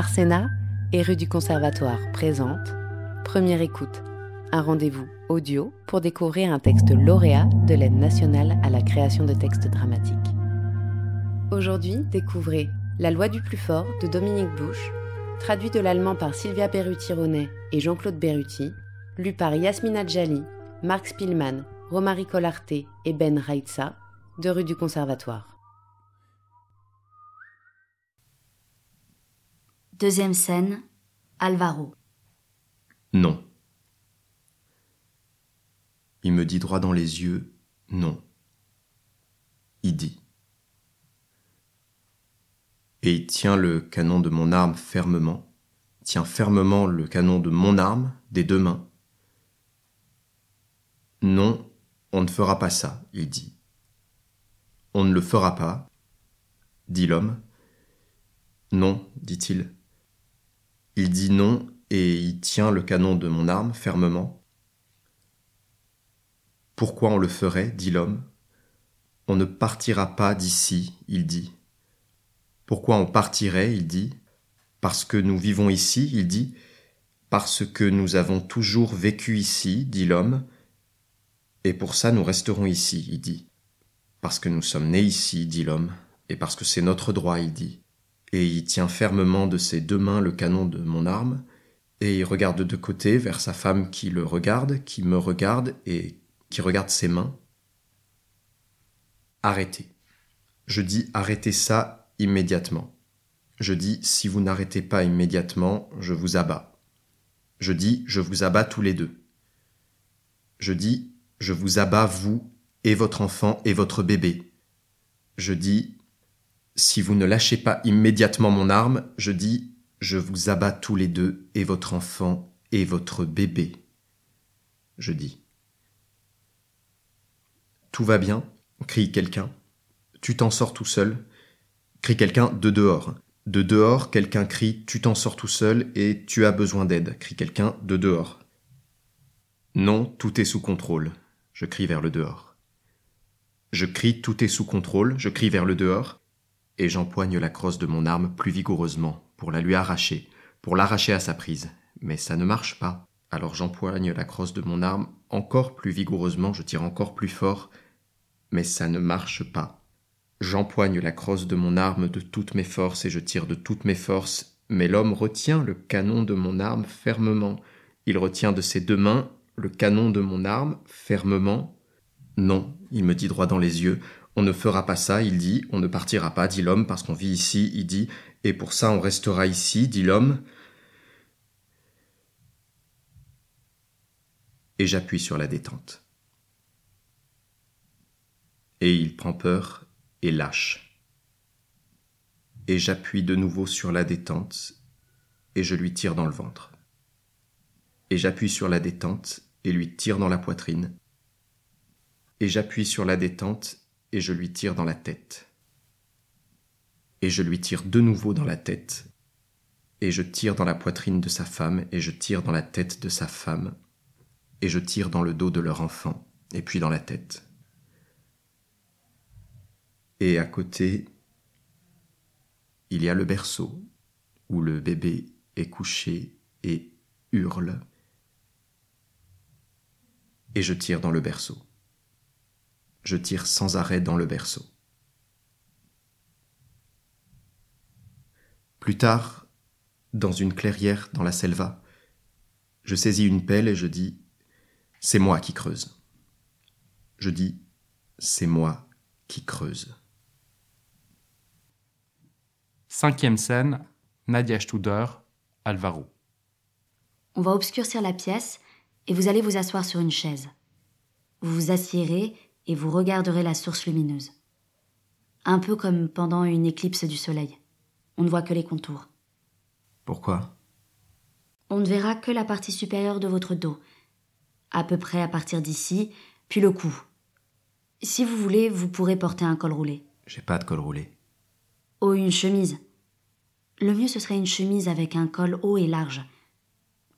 Arsena et rue du Conservatoire présente Première écoute, un rendez-vous audio pour découvrir un texte lauréat de l'aide nationale à la création de textes dramatiques. Aujourd'hui, découvrez La loi du plus fort de Dominique Bush, traduit de l'allemand par Sylvia Berruti-Ronet et Jean-Claude Berruti, lu par Yasmina Djali, Marc Spielmann, Romary Collarté et Ben Raitsa, de rue du Conservatoire. Deuxième scène, Alvaro. Non. Il me dit droit dans les yeux, non. Il dit. Et il tient le canon de mon arme fermement, tient fermement le canon de mon arme des deux mains. Non, on ne fera pas ça, il dit. On ne le fera pas, dit l'homme. Non, dit-il. Il dit non et il tient le canon de mon arme fermement. Pourquoi on le ferait dit l'homme. On ne partira pas d'ici, il dit. Pourquoi on partirait il dit. Parce que nous vivons ici, il dit. Parce que nous avons toujours vécu ici, dit l'homme. Et pour ça nous resterons ici, il dit. Parce que nous sommes nés ici, dit l'homme, et parce que c'est notre droit, il dit et il tient fermement de ses deux mains le canon de mon arme, et il regarde de côté vers sa femme qui le regarde, qui me regarde et qui regarde ses mains. Arrêtez. Je dis arrêtez ça immédiatement. Je dis si vous n'arrêtez pas immédiatement, je vous abats. Je dis je vous abats tous les deux. Je dis je vous abats vous et votre enfant et votre bébé. Je dis si vous ne lâchez pas immédiatement mon arme, je dis, je vous abats tous les deux, et votre enfant, et votre bébé. Je dis. Tout va bien crie quelqu'un. Tu t'en sors tout seul crie quelqu'un de dehors. De dehors, quelqu'un crie Tu t'en sors tout seul et tu as besoin d'aide crie quelqu'un de dehors. Non, tout est sous contrôle. Je crie vers le dehors. Je crie Tout est sous contrôle. Je crie vers le dehors et j'empoigne la crosse de mon arme plus vigoureusement, pour la lui arracher, pour l'arracher à sa prise. Mais ça ne marche pas. Alors j'empoigne la crosse de mon arme encore plus vigoureusement, je tire encore plus fort, mais ça ne marche pas. J'empoigne la crosse de mon arme de toutes mes forces et je tire de toutes mes forces, mais l'homme retient le canon de mon arme fermement. Il retient de ses deux mains le canon de mon arme fermement. Non, il me dit droit dans les yeux, on ne fera pas ça, il dit, on ne partira pas, dit l'homme, parce qu'on vit ici, il dit, et pour ça on restera ici, dit l'homme. Et j'appuie sur la détente. Et il prend peur et lâche. Et j'appuie de nouveau sur la détente et je lui tire dans le ventre. Et j'appuie sur la détente et lui tire dans la poitrine. Et j'appuie sur la détente et je lui tire dans la tête. Et je lui tire de nouveau dans la tête, et je tire dans la poitrine de sa femme, et je tire dans la tête de sa femme, et je tire dans le dos de leur enfant, et puis dans la tête. Et à côté, il y a le berceau, où le bébé est couché et hurle, et je tire dans le berceau je tire sans arrêt dans le berceau. Plus tard, dans une clairière dans la selva, je saisis une pelle et je dis C'est moi qui creuse. Je dis C'est moi qui creuse. Cinquième scène, Nadia Studer, Alvaro. On va obscurcir la pièce et vous allez vous asseoir sur une chaise. Vous vous assiérez et vous regarderez la source lumineuse. Un peu comme pendant une éclipse du soleil. On ne voit que les contours. Pourquoi? On ne verra que la partie supérieure de votre dos, à peu près à partir d'ici, puis le cou. Si vous voulez, vous pourrez porter un col roulé. J'ai pas de col roulé. Oh, une chemise. Le mieux, ce serait une chemise avec un col haut et large,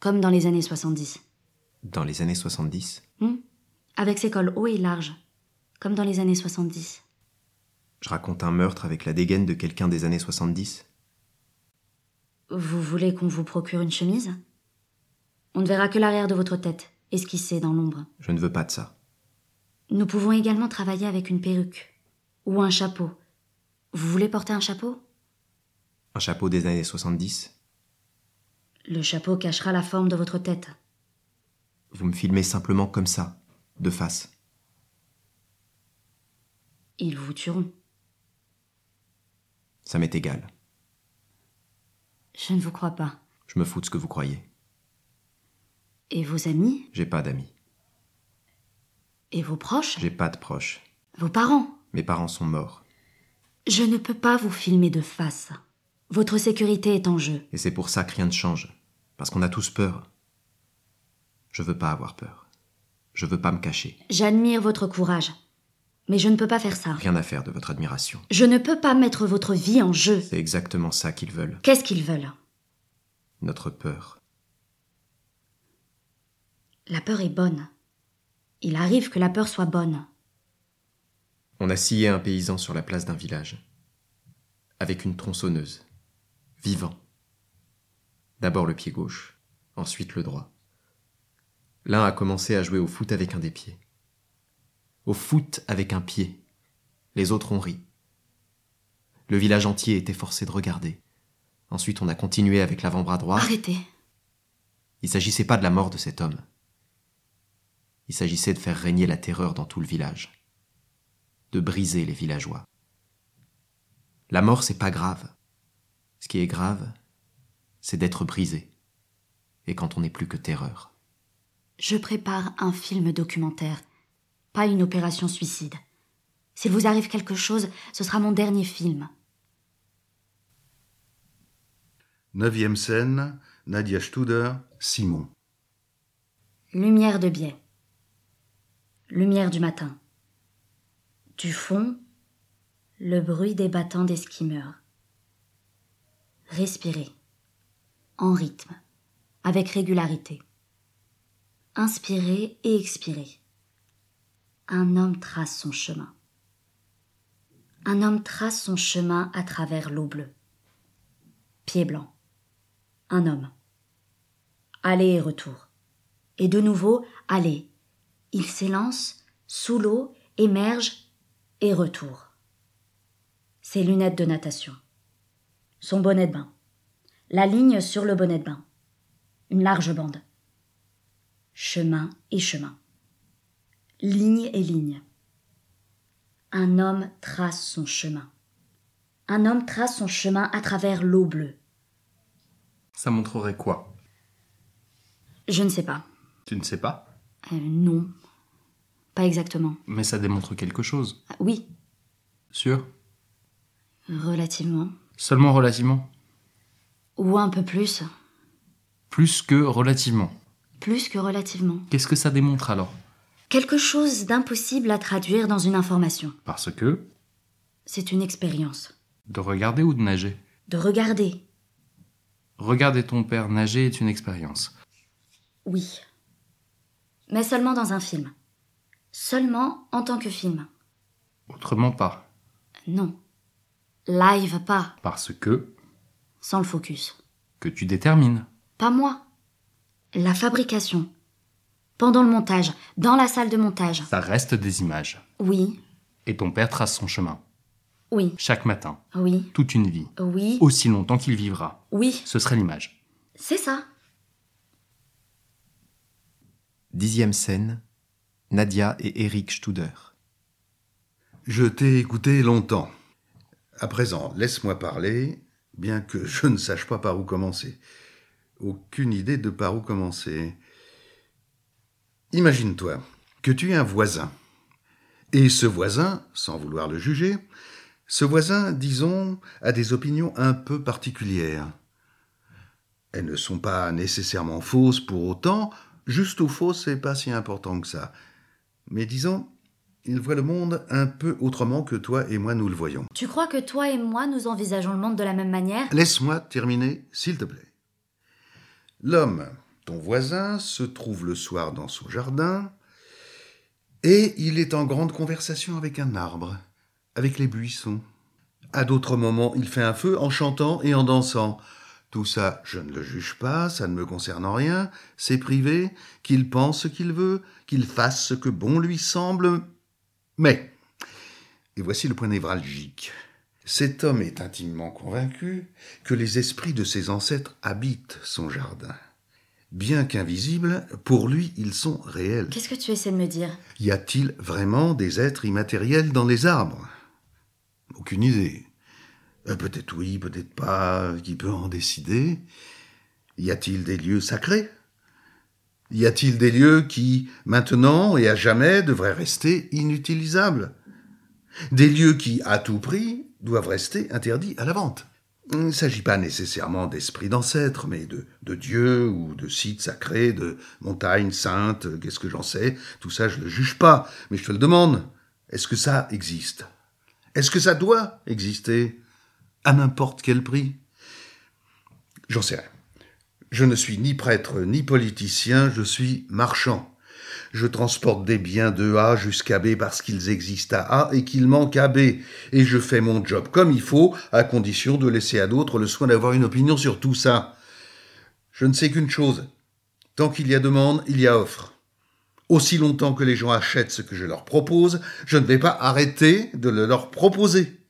comme dans les années 70. Dans les années 70 hmm? Avec ses cols hauts et larges, comme dans les années 70. Je raconte un meurtre avec la dégaine de quelqu'un des années 70 Vous voulez qu'on vous procure une chemise? On ne verra que l'arrière de votre tête, esquissée dans l'ombre. Je ne veux pas de ça. Nous pouvons également travailler avec une perruque. Ou un chapeau. Vous voulez porter un chapeau? Un chapeau des années 70 Le chapeau cachera la forme de votre tête. Vous me filmez simplement comme ça, de face. Ils vous tueront. Ça m'est égal. Je ne vous crois pas. Je me fous de ce que vous croyez. Et vos amis? J'ai pas d'amis. Et vos proches? J'ai pas de proches. Vos parents? Mes parents sont morts. Je ne peux pas vous filmer de face. Votre sécurité est en jeu. Et c'est pour ça que rien ne change. Parce qu'on a tous peur. Je veux pas avoir peur. Je veux pas me cacher. J'admire votre courage. Mais je ne peux pas faire ça. Rien à faire de votre admiration. Je ne peux pas mettre votre vie en jeu. C'est exactement ça qu'ils veulent. Qu'est-ce qu'ils veulent? Notre peur. La peur est bonne. Il arrive que la peur soit bonne. On a scié un paysan sur la place d'un village. Avec une tronçonneuse. Vivant. D'abord le pied gauche, ensuite le droit. L'un a commencé à jouer au foot avec un des pieds. Au foot avec un pied. Les autres ont ri. Le village entier était forcé de regarder. Ensuite, on a continué avec l'avant-bras droit. Arrêtez. Il s'agissait pas de la mort de cet homme. Il s'agissait de faire régner la terreur dans tout le village. De briser les villageois. La mort, c'est pas grave. Ce qui est grave, c'est d'être brisé. Et quand on n'est plus que terreur. Je prépare un film documentaire, pas une opération suicide. S'il vous arrive quelque chose, ce sera mon dernier film. Neuvième scène, Nadia Studer, Simon. Lumière de biais. Lumière du matin. Du fond, le bruit des battants des skimmers. Respirez. En rythme. Avec régularité. Inspirez et expirez. Un homme trace son chemin. Un homme trace son chemin à travers l'eau bleue. Pied blanc. Un homme. Aller et retour. Et de nouveau, aller. Il s'élance, sous l'eau, émerge et retour. Ses lunettes de natation. Son bonnet de bain. La ligne sur le bonnet de bain. Une large bande. Chemin et chemin. Ligne et ligne. Un homme trace son chemin. Un homme trace son chemin à travers l'eau bleue. Ça montrerait quoi? Je ne sais pas. Tu ne sais pas? Euh, non. Pas exactement. Mais ça démontre quelque chose. Ah, oui, Sûr? Relativement. Seulement relativement? Ou un peu plus. Plus que relativement. Plus que relativement. Qu'est-ce que ça démontre alors? Quelque chose d'impossible à traduire dans une information. Parce que C'est une expérience. de regarder ou de nager? De regarder. Regarder ton père nager est une expérience. Oui. Mais seulement dans un film. Seulement en tant que film. Autrement pas. Non. Live pas. Parce que Sans le focus. que tu détermines. Pas moi. La fabrication. Pendant le montage. Dans la salle de montage. Ça reste des images. Oui. Et ton père trace son chemin. Oui. Chaque matin. Oui. Toute une vie. Oui. Aussi longtemps qu'il vivra. Oui. Ce serait l'image. C'est ça. Dixième scène, Nadia et Eric Studer. Je t'ai écouté longtemps. À présent, laisse-moi parler, bien que je ne sache pas par où commencer. Aucune idée de par où commencer. Imagine-toi que tu es un voisin. Et ce voisin, sans vouloir le juger, ce voisin, disons, a des opinions un peu particulières. Elles ne sont pas nécessairement fausses pour autant, juste ou faux, c'est pas si important que ça. Mais disons, il voit le monde un peu autrement que toi et moi nous le voyons. Tu crois que toi et moi nous envisageons le monde de la même manière? Laisse-moi terminer, s'il te plaît. L'homme, ton voisin, se trouve le soir dans son jardin, et il est en grande conversation avec un arbre, avec les buissons. À d'autres moments, il fait un feu en chantant et en dansant. Tout ça, je ne le juge pas, ça ne me concerne en rien, c'est privé, qu'il pense ce qu'il veut, qu'il fasse ce que bon lui semble. Mais, et voici le point névralgique. Cet homme est intimement convaincu que les esprits de ses ancêtres habitent son jardin. Bien qu'invisibles, pour lui, ils sont réels. Qu'est-ce que tu essaies de me dire? Y a-t-il vraiment des êtres immatériels dans les arbres? Aucune idée. Euh, peut-être oui, peut-être pas, qui peut en décider. Y a-t-il des lieux sacrés? Y a-t-il des lieux qui, maintenant et à jamais, devraient rester inutilisables? Des lieux qui, à tout prix, doivent rester interdits à la vente il ne s'agit pas nécessairement d'esprits d'ancêtres, mais de, de dieux ou de sites sacrés, de montagnes saintes, qu'est-ce que j'en sais. Tout ça, je ne le juge pas, mais je te le demande. Est-ce que ça existe? Est-ce que ça doit exister? À n'importe quel prix? J'en sais rien. Je ne suis ni prêtre ni politicien, je suis marchand. Je transporte des biens de A jusqu'à B parce qu'ils existent à A et qu'ils manquent à B. Et je fais mon job comme il faut, à condition de laisser à d'autres le soin d'avoir une opinion sur tout ça. Je ne sais qu'une chose. Tant qu'il y a demande, il y a offre. Aussi longtemps que les gens achètent ce que je leur propose, je ne vais pas arrêter de le leur proposer.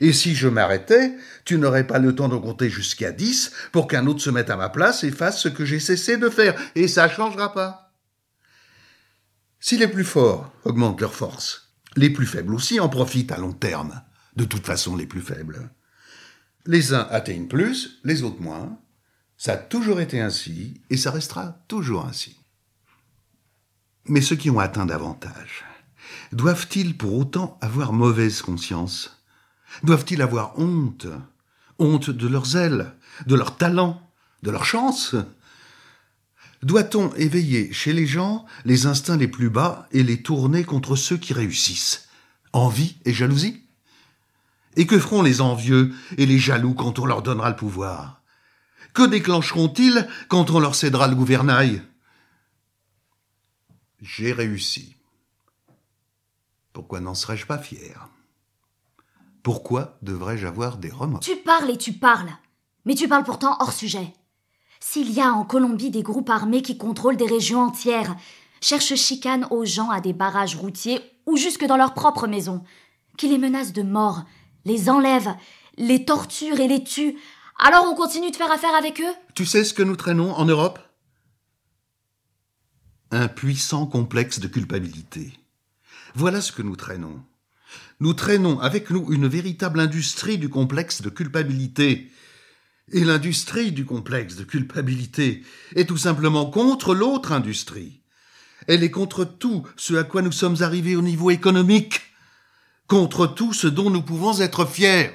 Et si je m'arrêtais, tu n'aurais pas le temps de compter jusqu'à dix pour qu'un autre se mette à ma place et fasse ce que j'ai cessé de faire. Et ça changera pas. Si les plus forts augmentent leur force, les plus faibles aussi en profitent à long terme. De toute façon, les plus faibles. Les uns atteignent plus, les autres moins. Ça a toujours été ainsi, et ça restera toujours ainsi. Mais ceux qui ont atteint davantage, doivent-ils pour autant avoir mauvaise conscience? Doivent-ils avoir honte? Honte de leurs ailes, de leurs talents, de leur chance? Doit-on éveiller chez les gens les instincts les plus bas et les tourner contre ceux qui réussissent? Envie et jalousie? Et que feront les envieux et les jaloux quand on leur donnera le pouvoir? Que déclencheront-ils quand on leur cédera le gouvernail? J'ai réussi. Pourquoi n'en serais-je pas fier? Pourquoi devrais-je avoir des remords? Tu parles et tu parles, mais tu parles pourtant hors sujet. S'il y a en Colombie des groupes armés qui contrôlent des régions entières, cherchent chicane aux gens à des barrages routiers ou jusque dans leur propre maison, qui les menacent de mort, les enlèvent, les torturent et les tuent, alors on continue de faire affaire avec eux? Tu sais ce que nous traînons en Europe? Un puissant complexe de culpabilité. Voilà ce que nous traînons. Nous traînons avec nous une véritable industrie du complexe de culpabilité, et l'industrie du complexe de culpabilité est tout simplement contre l'autre industrie. Elle est contre tout ce à quoi nous sommes arrivés au niveau économique, contre tout ce dont nous pouvons être fiers.